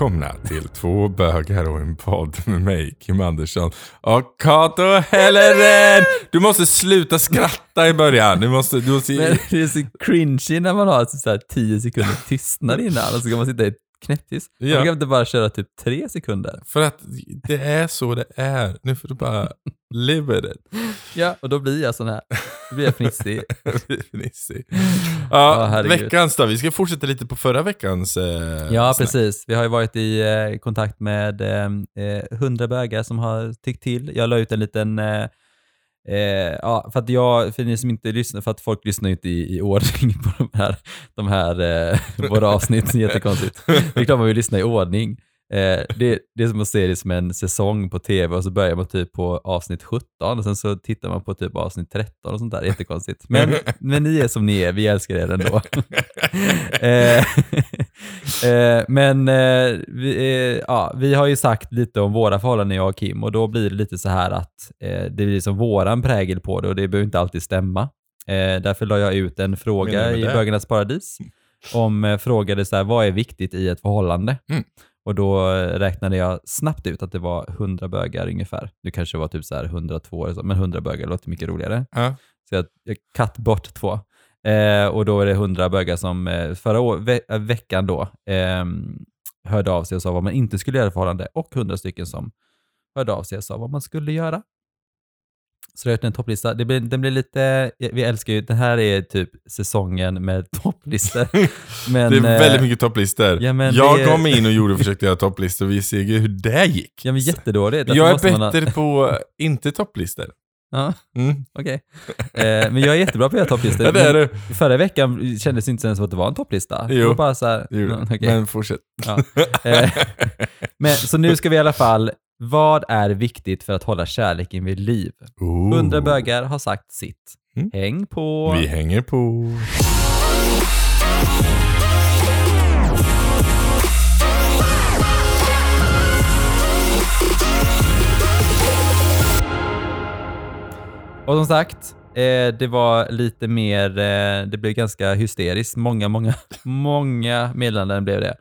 Välkomna till två bögar och en podd med mig, Kim Andersson och Kato Helleren! Du måste sluta skratta i början. Du måste... Du måste... Men det är så cringy när man har så här 10 sekunder tystnad innan och så kan man sitta i knäpptyst. Ja. Man kan inte bara köra typ tre sekunder. För att det är så det är. Nu får du bara it. Ja, och då blir jag sån här. Då blir jag fnissig. Fnissig. Ja, Ja, veckans då. Vi ska fortsätta lite på förra veckans eh, Ja, snack. precis. Vi har ju varit i eh, kontakt med eh, eh, hundra bögar som har tyckt till. Jag la ut en liten eh, Eh, ja, för att jag, för ni som inte lyssnar, för att folk lyssnar ju inte i, i ordning på de här, de här eh, våra avsnitt, jättekonstigt. Det är klart man vill lyssna i ordning. Eh, det, det är som att se det som en säsong på tv och så börjar man typ på avsnitt 17 och sen så tittar man på typ avsnitt 13 och sånt där, jättekonstigt. Men, men ni är som ni är, vi älskar er ändå. eh, eh, men vi, ja, vi har ju sagt lite om våra förhållanden jag och Kim och då blir det lite så här att det blir som våran prägel på det och det behöver inte alltid stämma. Därför la jag ut en fråga i? Bögarnas paradis om frågade så här, vad är viktigt i ett förhållande? Mm. Och då eh, räknade jag snabbt ut att det var 100 bögar ungefär. Nu kanske det var typ så här 102 eller så, men 100 bögar låter mycket roligare. Ja. Så jag, jag katt bort två. Eh, och då är det 100 bögar som eh, förra år, ve äh, veckan då eh, hörde av sig och sa vad man inte skulle göra i förhållande och 100 stycken som hörde av sig och sa vad man skulle göra. Så jag har gjort en topplista. Det blir, den blir lite, vi älskar ju, den här är typ säsongen med topplistor. Men, det är väldigt eh, mycket topplistor. ja, jag det- kom in och gjorde och försökte göra topplistor och vi ser ju hur det gick. Ja men jättedåligt. Jag är måste man bättre på inte topplistor. Ja, Mm. okej. Eh, men jag är jättebra på att göra topplistor. Ja, det är du. Förra veckan kändes det inte ens som att det var en topplista. Det Jo. var bara så här, du. okej. Men fortsätt. Ja. Eh, Men, så nu ska vi i alla fall, vad är viktigt för att hålla kärleken vid liv? Hundra bögar har sagt sitt. Mm. Häng på! Vi hänger på. Och som sagt, eh, det var lite mer, eh, det blev ganska hysteriskt. Många, många, många meddelanden blev det.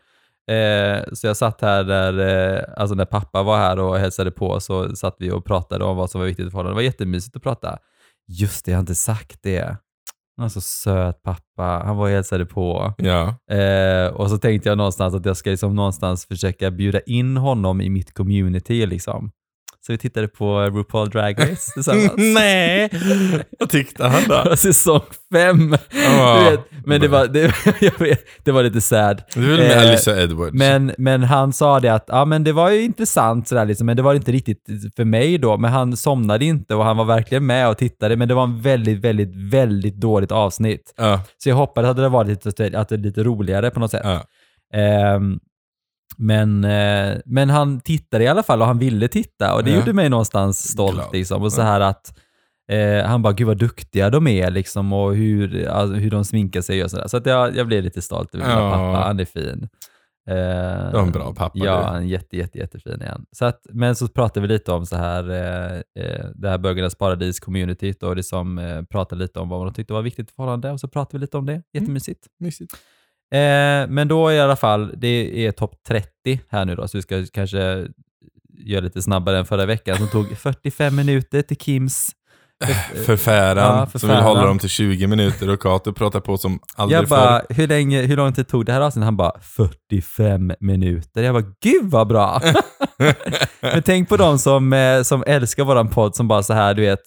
Eh, så jag satt här där, eh, alltså när pappa var här och hälsade på så satt vi och pratade om vad som var viktigt i förhållandet. Det var jättemysigt att prata. Just det, jag har inte sagt det. Han var så söt pappa, han var och hälsade på. Ja. Eh, och så tänkte jag någonstans att jag ska liksom någonstans försöka bjuda in honom i mitt community liksom. Så vi tittade på RuPaul Drag Race tillsammans. Nej! Vad tyckte han då? Säsong fem. Ja. Du vet, men det var, det, vet, det var lite sad. Du är väl med Eh, Alyssa Edwards? Men, men han sa det att ja, men det var ju intressant sådär liksom, men det var inte riktigt för mig då. Men han somnade inte och han var verkligen med och tittade. Men det var en väldigt, väldigt, väldigt dåligt avsnitt. Ja. Så jag hoppades att det var lite, att det är lite roligare på något sätt. Ja. Ehm, men, eh, men han tittade i alla fall och han ville titta och det Ja. gjorde mig någonstans stolt. Liksom. Och så här att eh, han bara, gud vad duktiga de är liksom, och hur, alltså, hur de sminkar sig och sådär. Så att jag, jag blev lite stolt över mina Ja. pappa, han är fin. Eh, Du har en bra pappa, Ja, du. han är jätte, jätte, jättefin igen. Så att, men så pratade vi lite om så här, eh, eh, det här Bögarnas paradis-communityt och liksom eh, pratade lite om vad de tyckte var viktigt i förhållande och så pratade vi lite om det. Jättemysigt. Mysigt. Eh, men då i alla fall, det är topp 30 här nu då, så vi ska kanske göra lite snabbare än förra veckan som tog 45 minuter till Kims. Förfäran, Ja, som förfäran. vill hålla dem till 20 minuter och Kato pratar på som aldrig Jag bara, förr. hur, länge, hur lång tid tog det här avsnittet? Han bara, 45 minuter. Jag bara, gud vad bra! men tänk på de som, eh, som älskar våran podd som bara så här, du vet,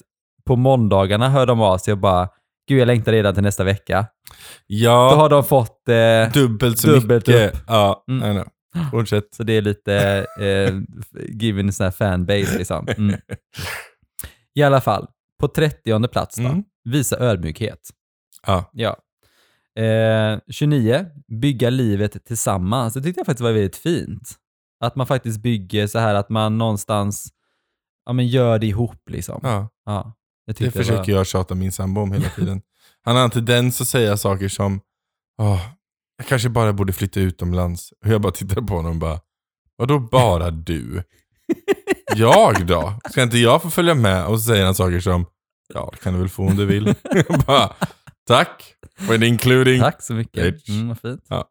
på måndagarna hör de av sig och bara, gud jag längtar redan till nästa vecka. Då Ja, har de fått eh, dubbelt så dubbelt mycket. upp. Ja, Mm. I. Fortsätt. Så det är lite eh, given sån här fanbase liksom. Mm. I alla fall, på 30 plats då, Mm. visa ödmjukhet. Ja. Ja. Eh, 29, bygga livet tillsammans. Det tyckte jag faktiskt var väldigt fint. Att man faktiskt bygger så här att man någonstans ja, men gör det ihop liksom. ja. Ja, Det försöker var... jag tjata min sambo om hela tiden. Han har en tendens att säga saker som, åh, jag kanske bara borde flytta utomlands. Och jag bara tittar på honom och bara, vadå bara du? jag då? Ska inte jag få följa med? Och så säger han saker som, ja det kan du väl få om du vill. Bara, tack, when including. Tack så mycket. Mm, vad fint. Ja.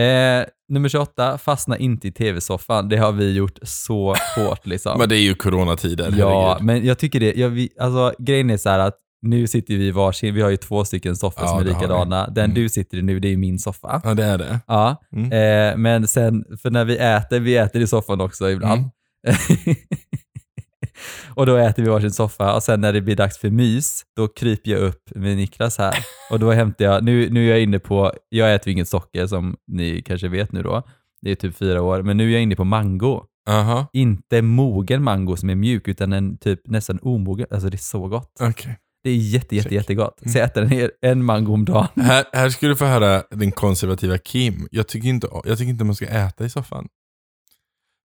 Eh, nummer 28, fastna inte i tv-soffan. Det har vi gjort så hårt liksom. Men det är ju coronatider, ja, herregud. men jag tycker det. Jag, vi, alltså, grejen är så här att nu sitter vi i varsin, vi har ju två stycken soffor Ja, som är likadana. Den Mm. du sitter i nu, det är min soffa. Ja, det är det. Ja, Mm. eh, men sen, för när vi äter, vi äter i soffan också ibland. Mm. och då äter vi varsin soffa och sen när det blir dags för mys, då kryper jag upp med Niklas här. Och då hämtar jag, nu, nu är jag inne på, jag äter ju inget socker som ni kanske vet nu då. Det är typ fyra år, men nu är jag inne på mango. Aha, Inte mogen mango som är mjuk, utan en typ nästan omogen. Alltså det är så gott. okej. Det är jätte, jätte, Check. jättegott. Så Mm. jag äter en, en mango om dagen. Här, här ska du få höra den konservativa Kim. Jag tycker, inte, jag tycker inte man ska äta i soffan.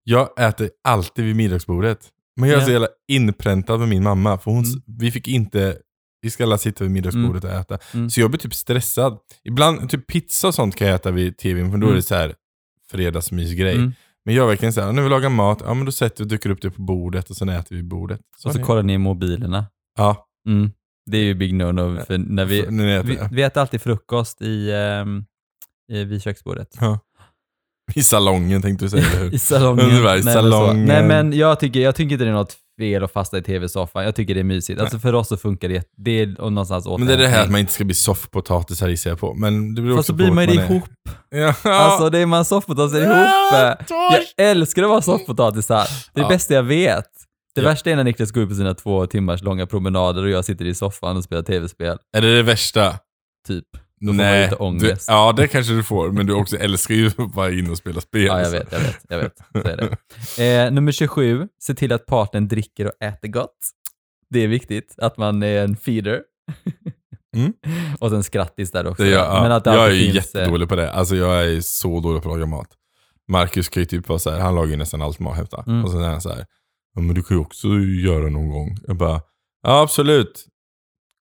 Jag äter alltid vid middagsbordet. Men jag är Ja. så jävla inpräntad med min mamma. För hon, Mm. vi fick inte, vi ska alla sitta vid middagsbordet och äta. Mm. Så jag blir typ stressad. Ibland, typ pizza och sånt kan jag äta vid tvn, för då är Mm. det så här fredagsmysgrej. Mm. Men jag är verkligen såhär, när vi lagar mat, ja men då sätter vi och dyker upp det på bordet och sen äter vi bordet. Så Och så är kollar ni i mobilerna. Ja, Mm. Det är ju big no-no, för när vi, när äter vi, vi äter alltid frukost i, um, i, vid köksbordet. I salongen tänkte du säga, eller hur? I salongen. Ungefär, i Nej, salongen. Nej men jag tycker, jag tycker inte det är något fel att fasta i tv-soffan. Jag tycker det är mysigt. Alltså för oss så funkar det. Det är någonstans Men det är det här att man inte ska bli soffpotatis här gissar jag på. Men det beror Fast så blir man ju det är. ihop. Ja. Alltså det är man soffpotatisar ihop. Jag älskar att vara soffpotatisar. Det är det Ja. bästa jag vet. Det Ja. värsta är när Niklas går ut på sina två timmars långa promenader och jag sitter i soffan och spelar tv-spel. Är det det värsta? Typ. Då får man lite ångest. Du, ja, det kanske du får. Men du också älskar ju att vara inne och spela spel. Ja, jag vet, jag vet, jag vet. Så är det. Eh, nummer 27, se till att partnern dricker och äter gott. Det är viktigt, att man är en feeder. Mm. och sen skrattis där också. Det gör, ja, Men att jag är finns, eh, jättedålig på det. Alltså jag är så dålig på att laga mat. Marcus kan ju typ vara så här, han lagar ju nästan allt mat hämta. Mm. Och sen är han så här, ja, men du kan ju också göra någon gång. Jag bara, ja absolut.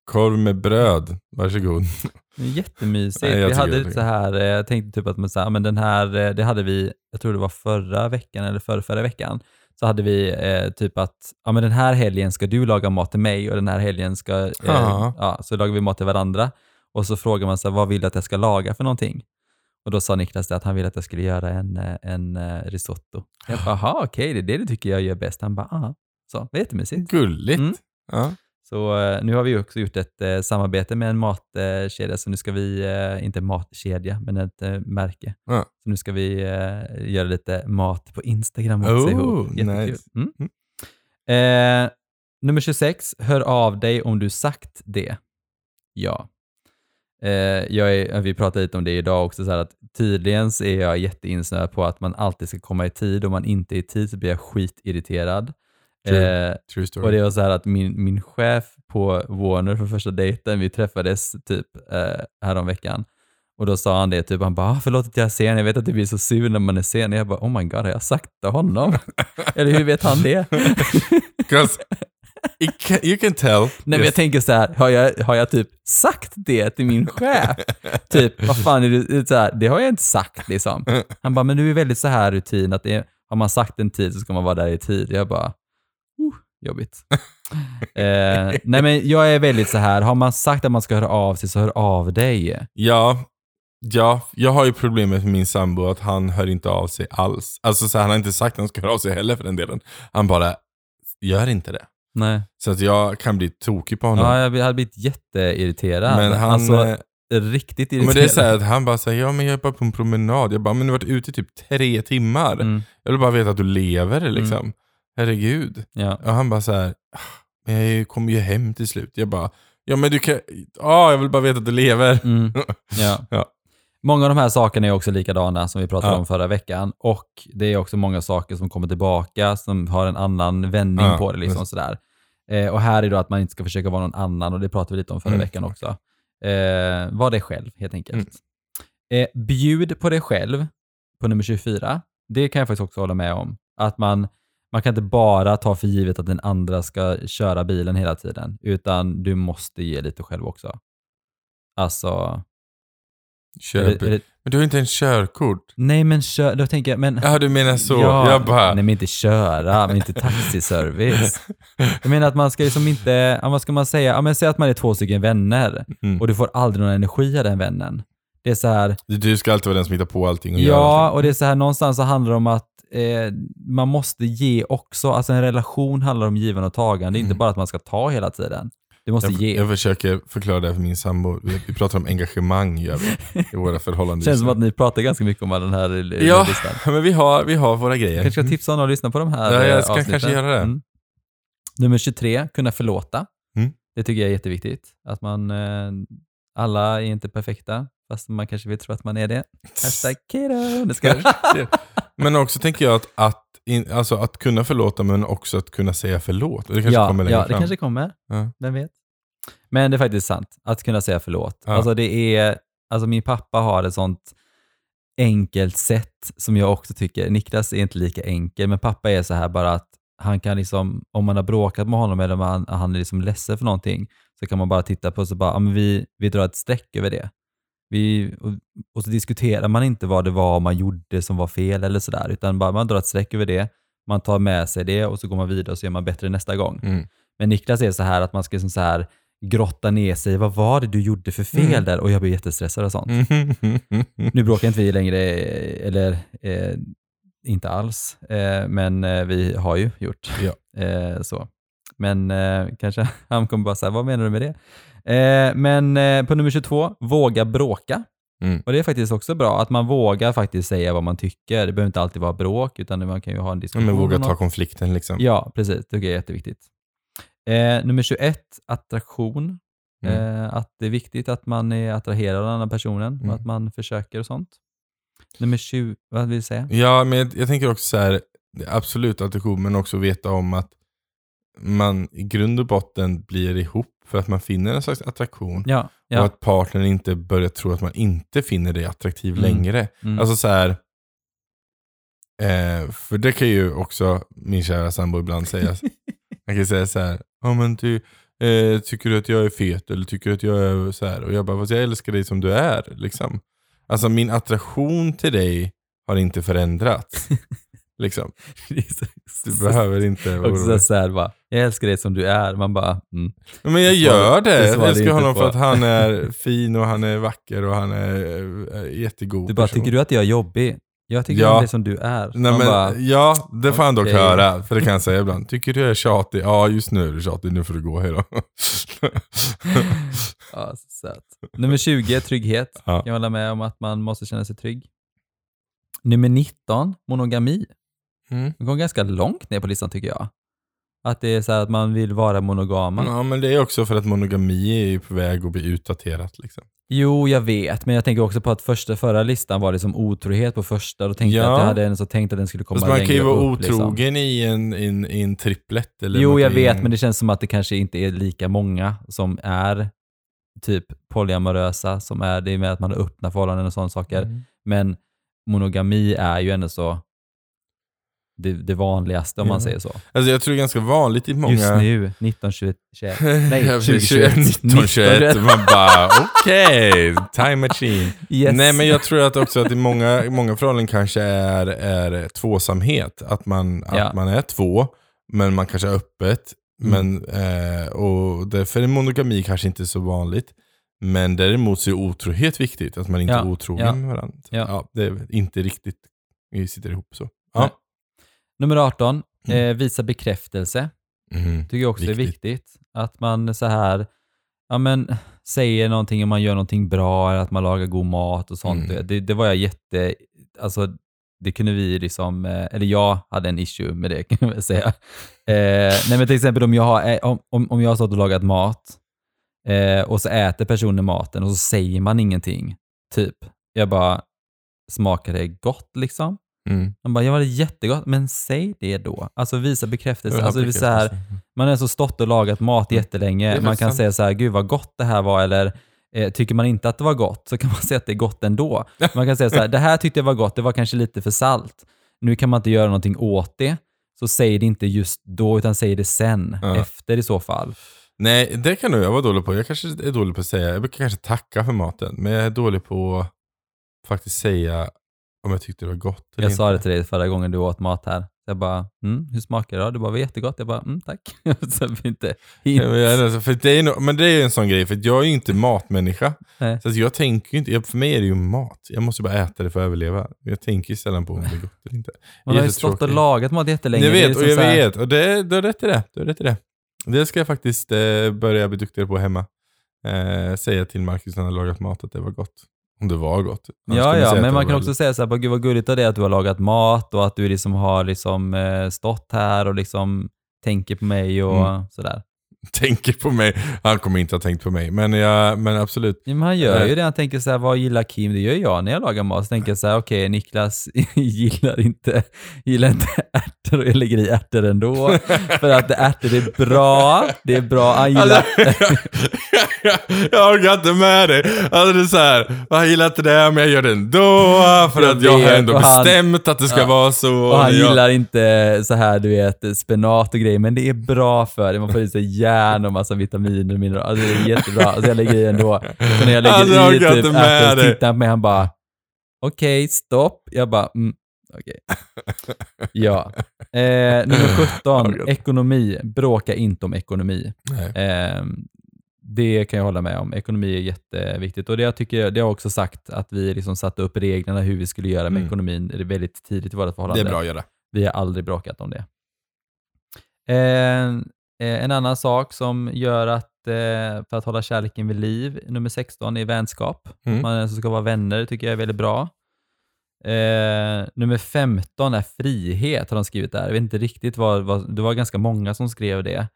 Korv med bröd, varsågod. Det är Jättemysigt. Nej, jag vi hade lite så här, eh, jag tänkte typ att man så här, men den här, eh, det hade vi, jag tror det var förra veckan eller förra, förra veckan, så hade vi eh, typ att, ja men den här helgen ska du laga mat till mig och den här helgen ska, eh, Ja. så lagar vi mat till varandra. Och så frågar man så här, vad vill du att jag ska laga för någonting? Och då sa Niklas att han ville att jag skulle göra en, eh, en risotto. Jag bara, jaha okej, det är det du tycker jag gör bäst. Han bara, ja. Så, det var jättemysigt. Gulligt. Mm. Ja. Så eh, nu har vi också gjort ett eh, samarbete med en matkedja, så nu ska vi, eh, inte matkedja, men ett märke. Ja. Så nu ska vi göra lite mat på Instagram också Oh, ihop. Jättekul. nice. Mm. Mm. Eh, nummer 26, hör av dig om du sagt det. Ja. Eh, jag är, vi pratade lite om det idag också, så att tydligen så är jag jätteinsnöad på att man alltid ska komma i tid. Om man inte är i tid så blir jag skitirriterad. True. Eh, True story. och det var så här att min, min chef på Warner för första dejten, vi träffades typ eh, häromveckan. Och då sa han det, typ han bara, "Ah, förlåt att jag är sen, jag vet att du blir så sur när man är sen. Och jag bara, oh my god, har jag sagt det honom? Eller hur vet han det? can, you can tell. Nej men jag tänker så här, har jag, har jag typ sagt det till min chef? typ, vad fan är det, det, så här, det har jag inte sagt liksom. Han bara, men du är väldigt så här rutin att det har man sagt en tid så ska man vara där i tid. Jag bara, jobbigt. eh, nej men jag är väldigt så här, har man sagt att man ska höra av sig så hör av dig. Ja, ja, jag har ju problemet med min sambo att han hör inte av sig alls. Alltså så här, han har inte sagt att han ska höra av sig heller för den delen. Han bara gör inte det. Nej. Så att jag kan bli tokig på honom. Ja, jag hade blivit jätteirriterad. men han... alltså, eh, riktigt men irriterad. det är så här att han bara säger ja men jag är bara på en promenad. Jag bara, men du har varit ute i typ tre timmar. Mm, Jag vill bara veta att du lever liksom. Herregud. ja. Och han bara så här, "Ah, men jag kommer ju hem till slut. Jag bara, ja men du kan, ja jag vill bara veta att du lever. Mm, ja. Ja. Många av de här sakerna är också likadana som vi pratade Ja. om förra veckan. Och det är också många saker som kommer tillbaka, som har en annan vändning Ja, på det. Liksom, sådär. Eh, och här är då att man inte ska försöka vara någon annan, och det pratade vi lite om förra Mm. veckan också. Eh, var dig själv, helt enkelt. Eh, bjud på dig själv, på nummer 24. Det kan jag faktiskt också hålla med om. Att man, man kan inte bara ta för givet att den andra ska köra bilen hela tiden, utan du måste ge lite själv också. Alltså... Kör, är det- är det- Men du har inte en körkort. Nej men kör, då tänker jag, men... Ja du menar så. Ja, jag bara... Nej men inte köra, men inte taxiservice. Jag menar att man ska liksom inte, ja, vad ska man säga, ja, men säg att man är två stycken vänner Mm. och du får aldrig någon energi av den vännen. Det är så här, Du ska alltid vara den som hittar på allting och gör ja, allting. och det är så här någonstans så handlar det om att eh, man måste ge också. Alltså en relation handlar om givande och tagande, inte Mm. bara att man ska ta hela tiden. Du måste Jag, ge. jag försöker förklara det här för min sambo. Vi, vi pratar om engagemang gör vi, i våra förhållanden. Känns som att ni pratar ganska mycket om den här den här Ja, listan. men vi har, vi har våra grejer. kanske ska tipsa honom att lyssna på de här Ja, jag eh, ska avsnitten. kanske göra det. Nummer 23, kunna förlåta. Mm. Det tycker jag är jätteviktigt. Att man, eh, alla är inte perfekta, fast man kanske vill tro att man är det. Hashtag keto. Det ska Men också tänker jag att, att, in, alltså att kunna förlåta men också att kunna säga förlåt. Det kanske ja, kommer längre ja, det fram. kanske kommer. Ja. Vem vet? Men det är faktiskt sant, att kunna säga förlåt. Ja. Alltså det är, alltså min pappa har ett sånt enkelt sätt som jag också tycker, Niklas är inte lika enkel, men pappa är så här bara att han kan liksom, om man har bråkat med honom eller om han, han är liksom ledsen för någonting, så kan man bara titta på och så bara, ja, men vi, vi drar ett streck över det. Vi, och, och så diskuterar man inte vad det var man gjorde som var fel eller sådär, utan bara man drar ett streck över det, man tar med sig det och så går man vidare och så gör man bättre nästa gång. Mm. Men Niklas är så här att man ska liksom så här grotta ner sig. Vad var det du gjorde för fel Mm. där? Och jag blir jättestressad och sånt. Mm. Nu bråkar inte vi längre, eller eh, inte alls, eh, men eh, vi har ju gjort Ja. eh, så. Men eh, kanske han kommer bara säga, vad menar du med det? Eh, men eh, på nummer 22, våga bråka. Mm. Och det är faktiskt också bra att man vågar faktiskt säga vad man tycker. Det behöver inte alltid vara bråk, utan man kan ju ha en diskussion. Men våga ta konflikten liksom. Ja, precis. Det tycker jag är jätteviktigt. Nummer 21, attraktion. Mm. Att det är viktigt att man är attraherad av den andra personen Mm. och att man försöker och sånt. Nummer 20, vad vill du säga? Ja, men jag, jag tänker också så här, absolut attraktion, men också veta om att man i grund och botten blir ihop för att man finner en slags attraktion. Ja, Och ja. att partnern inte börjar tro att man inte finner dig attraktiv Mm. längre. Mm. Alltså så här. Eh, för det kan ju också min kära sambo ibland säga. Han kan säga så här. Ja men du, eh, tycker du att jag är fet eller tycker du att jag är så här? Och jag bara, fast jag älskar dig som du är. Liksom. Alltså min attraktion till dig har inte förändrats. liksom. Du behöver inte vara Också så orolig. så här bara, jag älskar dig som du är. Man bara, mm. Men jag gör det. Jag älskar honom på. för att han är fin och han är vacker och han är eh, jättegod. Du bara, person. tycker du att jag är jobbig? Jag tycker Ja. om dig som du är. Nej, men, bara, ja, det får han dock okej. höra. För det kan jag säga ibland. Tycker du jag är tjatig? Ja, just nu är du tjatig. Nu får du gå. Hejdå. ja, så söt. Nummer 20, trygghet. Ja. Jag håller med om att man måste känna sig trygg. Nummer 19, monogami. Mm. Det går ganska långt ner på listan tycker jag. Att det är så här att man vill vara monogama. Ja, men det är också för att monogami är ju på väg att bli utdaterat. Liksom. Jo, jag vet, men jag tänker också på att första, förra listan var det som otrohet på första. Då tänkte jag Ja. att jag hade en så tänkt att den skulle komma Fast man längre kan ju vara upp. liksom. otrogen i, en, i, en, i en triplett. Eller Jo, man jag vet, men det känns som att det kanske inte är lika många som är typ polyamorösa, som är det med att man har öppna förhållanden och sådana saker. Mm. Men monogami är ju ändå så det, det vanligaste om man Ja. säger så. Alltså jag tror det är ganska vanligt i många... Just nu, 1921. Nej, Jag blir 2021. 19, 21. Man bara okej, time machine. Yes. Nej men jag tror att också att i många, i många förhållanden kanske är, är tvåsamhet. Att, man, att Ja. man är två, men man kanske är öppet. Mm. Men, eh, och därför är monogami kanske inte så vanligt. Men däremot så är otrohet viktigt, att man inte Ja, är otrogen ja, med varandra. Ja. ja. det är inte riktigt, vi sitter ihop så. Ja. Nummer 18, eh, visa bekräftelse. Mhm. tycker jag också är Viktigt. viktigt. Att man så här, ja men säger någonting om man gör någonting bra, eller att man lagar god mat och sånt. Mm. Det, det var jag jätte, alltså det kunde vi liksom, eh, eller jag hade en issue med det kan jag väl säga. Eh, nej men till exempel om jag har, eh, om, om om jag har stått och lagat mat eh, och så äter personen maten och så säger man ingenting. Typ, jag bara, smakar det gott liksom? Mm. Man bara, ja det är jättegott, men säg det då. Alltså visa bekräftelse. Ja, Alltså, det är så här, man har så stått och lagat mat Mm. Jättelänge. Man kan sant. säga så här, gud vad gott det här var, eller eh, tycker man inte att det var gott så kan man säga att det är gott ändå. Man kan säga så här, det här tyckte jag var gott, det var kanske lite för salt. Nu kan man inte göra någonting åt det, så säg det inte just då, utan säg det sen, Ja. efter i så fall. Nej, det kan jag vara dålig på. Jag kanske är dålig på att säga, jag brukar kanske tacka för maten. Men jag är dålig på att faktiskt säga om jag tyckte det var gott eller Jag sa det inte. till dig förra gången du åt mat här. Jag bara, mm, hur smakar det då? Det bara, var jättegott. Jag bara, mm, tack. så vi inte Ja, men, jag- alltså, för det är nog, men det är ju en sån grej, för att jag är ju inte matmänniska. Nej. Så att jag tänker ju inte, jag- för mig är det ju mat. Jag måste bara äta det för att överleva. Jag tänker ju sällan på om det är gott eller inte. Man har ju stått och lagat mat jättelänge. Jag Det är vet, liksom och jag så här- vet. Och det, du har rätt i det. Du har rätt i det. Det ska jag faktiskt eh, börja bli duktigare på hemma. Eh, säga till Marcus när han har lagat mat att det var gott. Om det var gott. Annars Ja, ja, men man kan också säga så här, bara, gud vad gulligt av det att du har lagat mat och att du liksom har liksom, eh, stått här och liksom tänker på mig och Mm. sådär. Tänker på mig. Han kommer inte ha tänkt på mig. Men, jag, men absolut. Ja, men han gör ju det. Han tänker så här, vad gillar Kim? Det gör jag när jag lagar mat. Så tänker jag så här, okej, Niklas gillar inte, gillar inte ärtor och jag lägger i ärtor ändå. för att ärtor är bra. Det är bra. Han gillar... Alltså, jag orkar inte med dig. Alltså det är så här, jag gillar inte det men jag gör det ändå. För Jag att jag har ändå han- bestämt att det ska Ja. vara så. Och han jag, gillar inte så här, du vet, spenat och grejer, men det är bra för det. Man får i sig järn och massa vitaminer och mineraler. Alltså det är jättebra. Alltså jag lägger i ändå. Så när jag lägger Alltså, jag i typ ärtor så tittar han på mig han bara, okej, stopp. Jag bara, mm, okej. Ja. Eh, nummer 17, Ja, gott. ekonomi. Bråka inte om ekonomi. Nej. Eh, det kan jag hålla med om. Ekonomi är jätteviktigt. Och det, jag tycker, det har jag också sagt, att vi liksom satte upp reglerna hur vi skulle göra med Mm. ekonomin väldigt tidigt i vårt Det förhållande. är bra att göra. Vi har aldrig bråkat om det. Eh, en annan sak som gör att, eh, för att hålla kärleken vid liv, nummer 16 är vänskap. Mm. Man alltså ska vara vänner, tycker jag är väldigt bra. Eh, nummer 15 är frihet, har de skrivit där. Jag vet inte riktigt vad, vad det var ganska många som skrev det.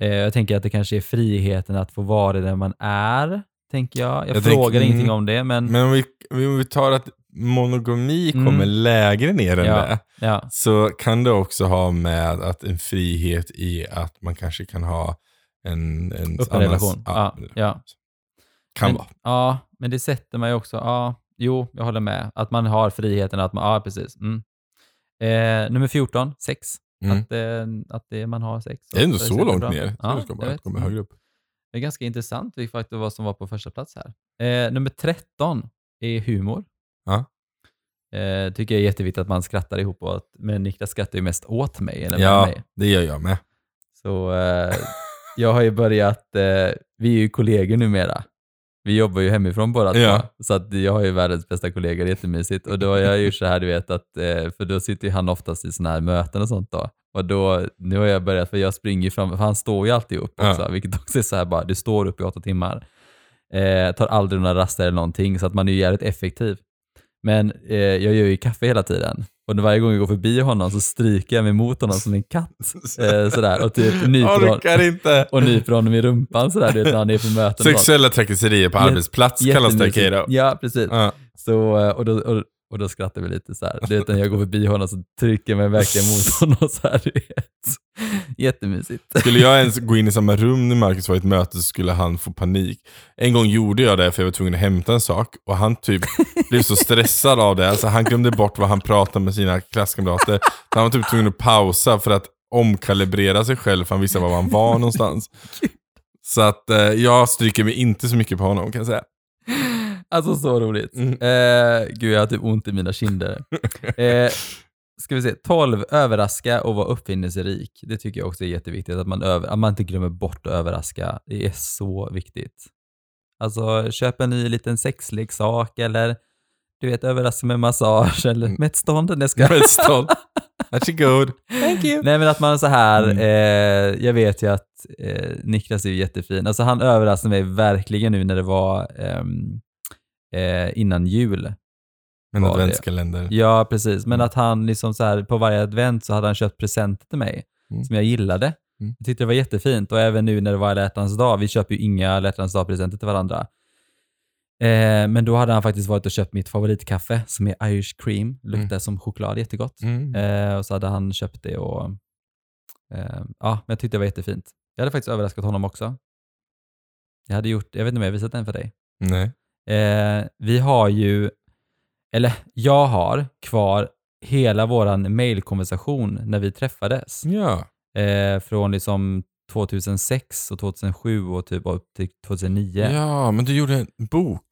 Eh, jag tänker att det kanske är friheten att få vara den man är, tänker jag. Jag, Jag frågar tänker- ingenting mm. om det, men, Men om vi, om vi tar att monogami Mm. kommer lägre ner än Ja. det. ja. Så kan det också ha med att en frihet i att man kanske kan ha en... en Öppen relation. Ja, ja. Kan men, vara. Ja, men det sätter man ju också. Ja, jo, jag håller med. Att man har friheten att man, ja precis. Mm. Eh, nummer 14, sex. Mm. Att, eh, att det, man har sex. Det är ändå Så långt bra. ner. Ja, jag bara komma högre upp. Det är ganska intressant faktiskt vad som var på första plats här. Eh, nummer 13 är humor. Ja. Eh, tycker jag är jätteviktigt att man skrattar ihop åt, men Niklas skrattar ju mest åt mig med Ja, mig. det gör jag med. Så eh, jag har ju börjat, eh, vi är ju kollegor numera. Vi jobbar ju hemifrån båda Ja. två, så att jag har ju världens bästa kollega, det är jättemysigt. Och då har jag gjort så här, du vet, att, eh, för då sitter ju han oftast i sådana här möten och sånt då. Och då, nu har jag börjat, för jag springer ju fram, för han står ju alltid upp också, Ja. vilket också är så här bara, du står upp i åtta timmar. Eh, tar aldrig några raster eller någonting, så att man är ju jävligt effektiv. Men eh, jag gör ju kaffe hela tiden. Och varje gång jag går förbi honom så stryker jag mig mot honom som en katt. Eh, sådär, och typ nyper, inte. och nyper honom i rumpan sådär, du vet, när han är på möten. Sexuella trakasserier på Jät- arbetsplats kallas det. Keira. Ja, precis. Ja. Så, eh, och, då, och, och då skrattar vi lite så här. Du vet, när jag går förbi honom så trycker jag mig verkligen mot honom så här. Jättemysigt. Skulle jag ens gå in i samma rum när Marcus var i ett möte så skulle han få panik. En gång gjorde jag det för jag var tvungen att hämta en sak och han typ blev så stressad av det. Alltså han glömde bort vad han pratade med sina klasskamrater. Så han var typ tvungen att pausa för att omkalibrera sig själv för han visste var han var någonstans. Så att eh, jag stryker mig inte så mycket på honom kan jag säga. Alltså så roligt. Mm. Eh, gud, jag har typ ont i mina kinder. Eh, ska vi se, 12. Överraska och vara uppfinningsrik. Det tycker jag också är jätteviktigt, att man, över, att man inte glömmer bort att överraska. Det är så viktigt. Alltså, köp en ny liten sexleksak eller du vet, överraska med massage eller med ett stånd. Jag ska... Med ett stånd. Varsågod. Thank you. Nej men att man så här, Mm. eh, jag vet ju att eh, Niklas är ju jättefin. Alltså han överraskade mig verkligen nu när det var ehm, eh, innan jul. En adventskalender. Ja, precis. Men Mm. att han liksom så här, på varje advent så hade han köpt presenter till mig Mm. som jag gillade. Mm. Jag tyckte det var jättefint och även nu när det var alla dag, vi köper ju inga alla dag-presenter till varandra. Eh, men då hade han faktiskt varit och köpt mitt favoritkaffe som är Irish cream, luktar som choklad, jättegott. Mm. Eh, och så hade han köpt det och eh, ja, men jag tyckte det var jättefint. Jag hade faktiskt överraskat honom också. Jag hade gjort, jag vet inte om jag har visat den för dig. Nej. Eh, vi har ju, eller jag har kvar hela våran mailkonversation när vi träffades. Ja. Eh, från liksom 2006 och 2007 och typ upp till 2009. ja, men du gjorde en bok.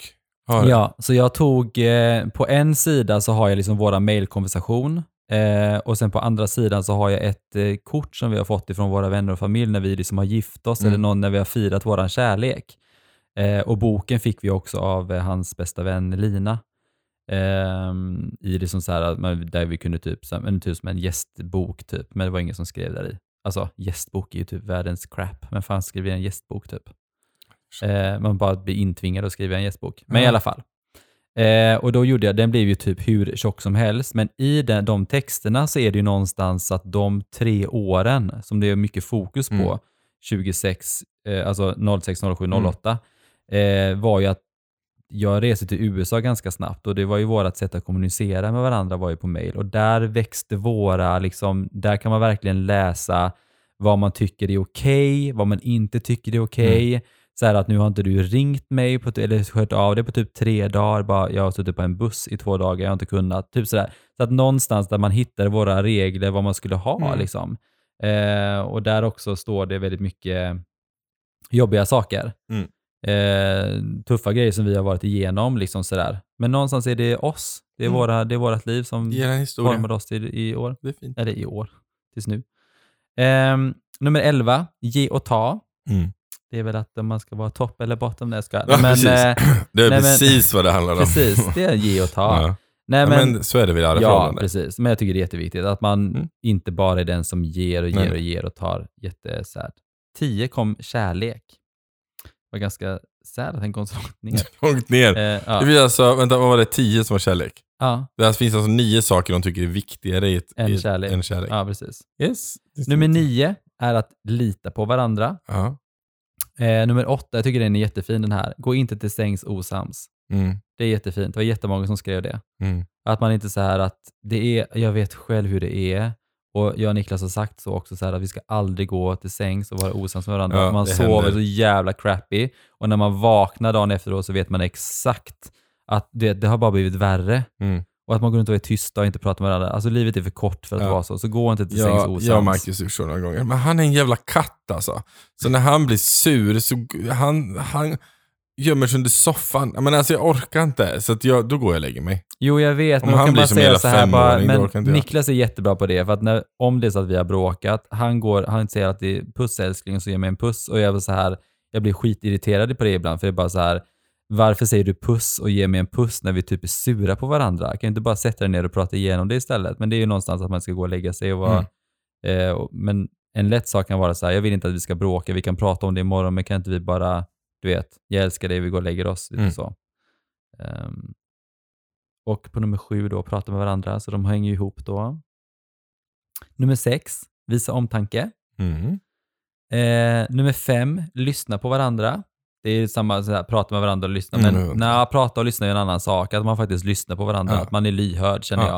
Har Ja, så jag tog, eh, på en sida så har jag liksom våra mailkonversation Eh, och sen på andra sidan så har jag ett eh, kort som vi har fått ifrån våra vänner och familj när vi liksom har gift oss Mm. eller någon när vi har firat våran kärlek. Eh, och boken fick vi också av eh, hans bästa vän Lina. Ehm, I liksom så här, där vi kunde typ, så här, typ som en gästbok typ, men det var ingen som skrev där i. Alltså gästbok är ju typ världens crap, men fan skriver en gästbok typ? Eh, man bara blir intvingad att skriva en gästbok. Men i Ja. alla fall. Eh, och då gjorde jag, den blev ju typ hur tjock som helst, men i den, de texterna så är det ju någonstans att de tre åren som det är mycket fokus på, Mm. 26, eh, alltså 06, 07, Mm. 08, eh, var ju att jag reste till USA ganska snabbt och det var ju vårt sätt att kommunicera med varandra var ju på mail och där växte våra, liksom, där kan man verkligen läsa vad man tycker är okej, vad man inte tycker är okej. Så här att nu har inte du ringt mig på, eller hört av dig på typ tre dagar, bara, jag har suttit på en buss i två dagar, jag har inte kunnat. Typ sådär. Så att någonstans där man hittar våra regler, vad man skulle ha Mm. liksom. Eh, och där också står det väldigt mycket jobbiga saker. Mm. Eh, tuffa grejer som vi har varit igenom. Liksom sådär. Men någonstans är det oss. Det är, Mm. våra, det är vårt liv som formade oss i, i år. Det är fint. Eller i år, tills nu. Ehm, nummer 11, ge och ta. Mm. Det är väl att man ska vara topp eller bottom. Ska. Ja, men, precis. eh, Det är nej, men- precis vad det handlar om. precis, det är ge och ta. Ja. Nej, Ja, men, men så är det vid alla ja, precis. Men jag tycker det är jätteviktigt att man Mm. inte bara är den som ger och ger Nej, och ger och tar. Jättesad. 10 kom kärlek. Det var ganska sad att den kom så långt ner. Långt ner. Eh, Det ja. blir alltså, vänta, vad var det? Tio som var kärlek? ja, Det finns alltså nio saker de tycker är viktigare i ett, En i ett, kärlek. än kärlek. ja, precis. Yes. det Nummer. 9 är att lita på varandra. Ja. Eh, nummer 8, jag tycker den är jättefin den här. Gå inte till sängs osams. Mm. Det är jättefint. Det var jättemånga som skrev det. Mm. Att man inte så här att det är, jag vet själv hur det är. Och jag och Niklas har sagt så också, så här, att vi ska aldrig gå till sängs och vara osams med varandra. Ja, man sover händer. så jävla crappy. Och när man vaknar dagen efteråt så vet man exakt att det, det har bara blivit värre. Mm. Och att man går runt och är tysta och inte pratar med varandra. Alltså livet är för kort för att Ja. vara så. Så gå inte till sängs Ja, osams. jag och Marcus har gjort så några gånger. Men han är en jävla katt alltså. Så när han blir sur så han, han gömmer sig under soffan. Men alltså jag orkar inte. Så att jag, då går jag och lägger mig. Jo, jag vet, Om men man han kan blir bara som säga så här bara, men. Niklas är jättebra på det, för att när, om det är så att vi har bråkat, han, går, han säger att det är puss älskling, och så ger mig en puss, och jag blir så här, jag blir skitirriterad på det ibland, för det är bara så här, varför säger du puss och ger mig en puss när vi typ är sura på varandra? Kan jag inte bara sätta dig ner och prata igenom det istället? Men det är ju någonstans att man ska gå och lägga sig och vara, Mm. eh, och, men en lätt sak kan vara så här, jag vill inte att vi ska bråka, vi kan prata om det imorgon, men kan inte vi bara, du vet, jag älskar dig, vi går och lägger oss, lite Mm. så. Ehm, och på nummer sju då, prata med varandra, så de hänger ihop då. Nummer sex, visa omtanke. Mm. Eh, nummer fem, lyssna på varandra. Det är samma, så här, prata med varandra och lyssna. Mm, Men mm. nej, prata och lyssna är en annan sak. Att man faktiskt lyssnar på varandra. Ja. Att man är lyhörd, känner Ja.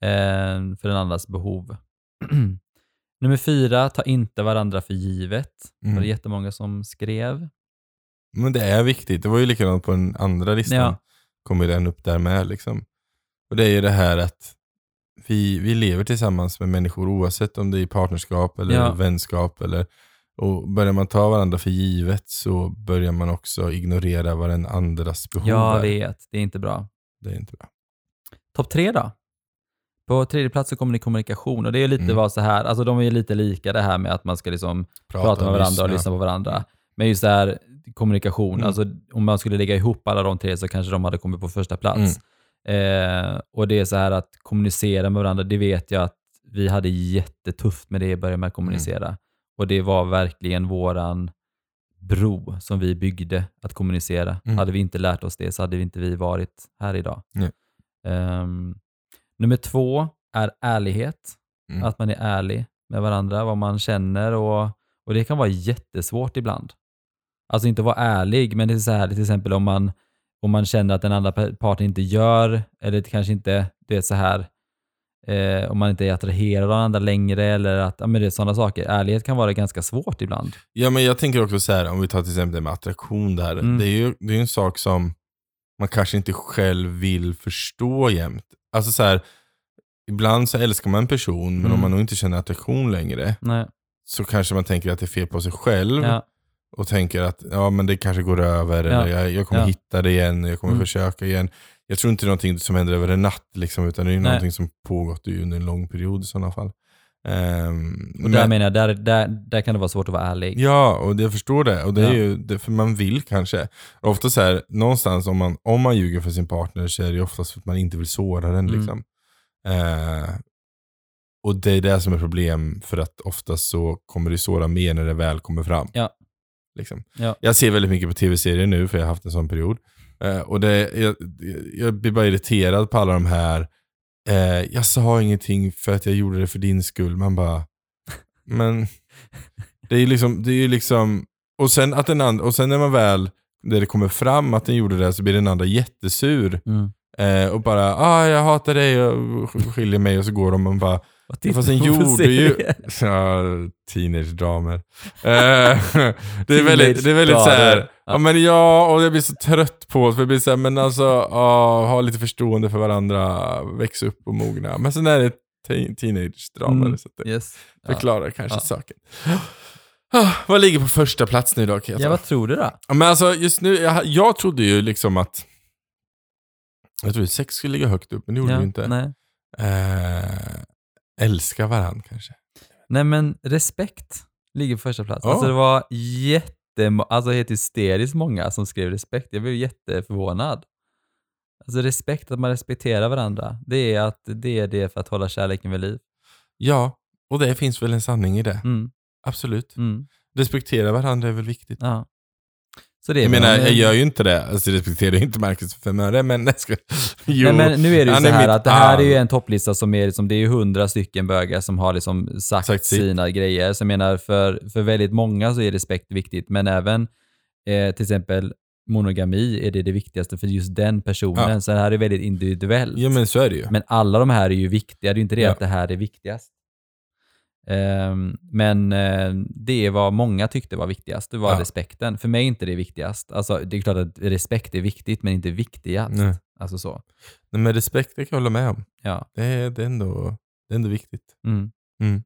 jag. Eh, för den andras behov. nummer fyra, ta inte varandra för givet. Det var Mm. det jättemånga som skrev. Men det är viktigt. Det var ju likadant på den andra listan. Ja. Kommer den upp där med. Liksom. Och det är ju det här att vi, vi lever tillsammans med människor oavsett om det är partnerskap eller Ja. vänskap. Eller, och börjar man ta varandra för givet så börjar man också ignorera vad den andras behov Jag är. vet, det är inte bra. Det är inte bra. Topp tre då? På tredje plats så kommer det kommunikation och det är lite Mm. vad så här, alltså de är ju lite lika det här med att man ska liksom prata, med och varandra och lyssna. lyssna på varandra. Men just det här kommunikation, Mm. alltså om man skulle lägga ihop alla de tre så kanske de hade kommit på första plats. Mm. Eh, och det är så här att kommunicera med varandra, det vet jag att vi hade jättetufft med det i början med att kommunicera. Mm. Och det var verkligen våran bro som vi byggde att kommunicera. Mm. Hade vi inte lärt oss det så hade vi inte vi varit här idag. Ehm, nummer två är ärlighet. Mm. Att man är ärlig med varandra, vad man känner och, och det kan vara jättesvårt ibland. Alltså inte vara ärlig, men det är så här till exempel om man, om man känner att den andra pa- parten inte gör, eller kanske inte, det är så här, eh, om man inte är attraherad av den andra längre eller att, ja men det är sådana saker. Ärlighet kan vara ganska svårt ibland. Ja men jag tänker också så här, om vi tar till exempel det med attraktion där. Mm. Det är ju det är en sak som man kanske inte själv vill förstå jämt. Alltså så här, ibland så älskar man en person, men Mm. om man nog inte känner attraktion längre, Nej. så kanske man tänker att det är fel på sig själv. Ja. Och tänker att ja, men det kanske går över, Ja. eller jag, jag kommer Ja. hitta det igen, jag kommer Mm. försöka igen. jag tror inte det är någonting som händer över en natt, liksom, utan det är Nej. någonting som pågått under en lång period i sådana fall. Ehm, Och där men- menar jag, där, där, där kan det vara svårt att vara ärlig. Ja, och jag förstår det. Och det är Ja. ju det, för man vill kanske. Ofta så här, någonstans om man, om man ljuger för sin partner så är det oftast för att man inte vill såra den. Mm. Liksom. Eh, och det är det som är problem, för att oftast så kommer det såra mer när det väl kommer fram. Ja. Liksom. Ja. Jag ser väldigt mycket på tv-serier nu, för jag har haft en sån period. Eh, och det, jag, jag blir bara irriterad på alla de här, eh, jag sa ingenting för att jag gjorde det för din skull. Man bara, men det är ju liksom, det är liksom, och sen, att den andra, och sen när man väl, när det kommer fram att den gjorde det, så blir den andra jättesur. Mm. Eh, och bara, ah jag hatar dig och skiljer mig och så går de och bara, Vad fast för gjorde ju... Ja, teenage-dramer. Eh, det är väldigt, det är väldigt så här, ja men ja, och jag blir så trött på det, för jag blir så här, men alltså, ja, ha lite förstående för varandra, växa upp och mogna. Men sen är det te- teenage-dramer, Mm. så det Yes. Ja. förklarar kanske Ja. saken. Ah, vad ligger på första plats nu då? Ja, vad tror du då? Ja, Men alltså just nu, jag, jag trodde ju liksom att jag trodde sex skulle ligga högt upp, men det gjorde ja, det inte. Nej. Eh, älska varandra kanske. nej, men respekt ligger på första plats. Ja. Alltså det var jätte, alltså helt hysteriskt många som skrev respekt. Jag blev jätteförvånad. Alltså respekt, att man respekterar varandra. Det är, att, det är det för att hålla kärleken vid liv. Ja, och det finns väl en sanning i det. Mm, Absolut. mm, Respektera varandra är väl viktigt. ja. Så det är Jag menar, en- jag gör ju inte det. Alltså, jag respekterar ju inte Marcus för fem öre, men ska... Jo. Nej, men nu är det ju så är här att det här är ju en topplista som är liksom, det är hundra stycken bögar som har liksom sagt, Sagt sitt. sina grejer. Så jag menar, för, för väldigt många så är respekt viktigt, men även eh, till exempel monogami är det det viktigaste för just den personen. Ja. Så det här är väldigt individuellt. Ja, men så är det ju. Men alla de här är ju viktiga, det är ju inte det Ja. att det här är viktigast. Ehm, men eh, det vad många tyckte var viktigast, det var Ja. respekten. För mig är inte det viktigast. Alltså, det är klart att respekt är viktigt, men inte viktigast. Nej. Alltså så. Nej, men respekt det kan jag hålla med om. Ja. Det är, det är, ändå, det är ändå viktigt. Mm. Mm.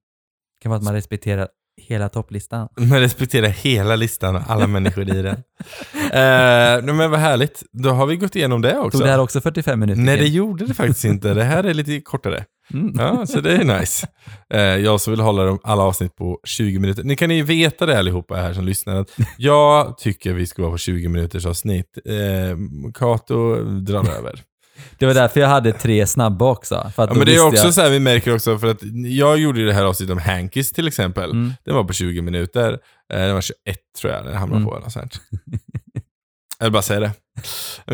kan vara att man respekterar hela topplistan. Men respektera hela listan och alla människor i den. Nej, men vad härligt. Då har vi gått igenom det också. Tog det här också 45 minuter? Nej, det gjorde det faktiskt inte. Det här är lite kortare. Mm. Ja, så det är nice. Eh, jag som vill hålla dem, alla avsnitt på 20 minuter. Ni kan ju veta det allihopa här som lyssnar. Att jag tycker vi ska vara på 20 minuters avsnitt. Eh, Kato drar över. Det var därför jag hade tre snabba också. För att Ja, men det är också jag, så här, vi märker också, för att jag gjorde ju det här avsnittet om Hankis till exempel. Mm. Den var på 20 minuter. Eh, den var 21 tror jag den hamnade Mm. på. Något sånt. Jag vill bara säga det.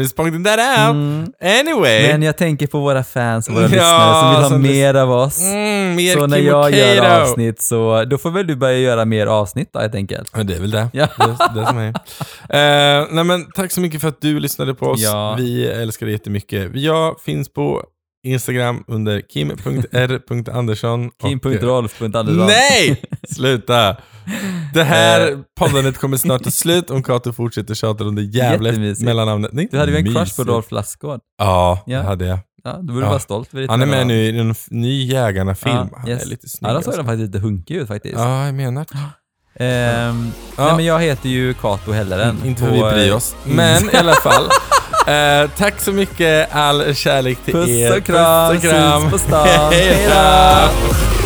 Just pointing that out. Mm. Anyway. Men jag tänker på våra fans och våra Ja, lyssnare som vill ha mer av oss. Mm, mer så när jag gör avsnitt så då får väl du börja göra mer avsnitt då helt enkelt. Ja, det är väl det. Ja. Det, det som är. Eh, nej, men tack så mycket för att du lyssnade på oss. Ja. Vi älskar det jättemycket. Jag finns på Instagram under kim.r.andersson. Kim.rolf.andersson. Nej! Sluta! Det här poddandet kommer snart ta slut om Kato fortsätter tjata om det jävla mellannamnet. Det Du hade ju en crush på. Rolf Lassgård. Ja, det Ja. hade jag. Ja, då borde Ja. vara stolt Han är med nu i en ny Jägarna-film. Ja, Han yes. är lite snygg. Då såg alltså. den faktiskt lite hunkig ut faktiskt. Ja, jag menar det. Ehm, Ja. Nej men jag heter ju Kato Helleren. Inte för vi bryr eh, oss. Men i alla fall. Eh, tack så mycket. All kärlek till Puss er. och kram, Puss och kram. syns på stan. Hej Hej då. då.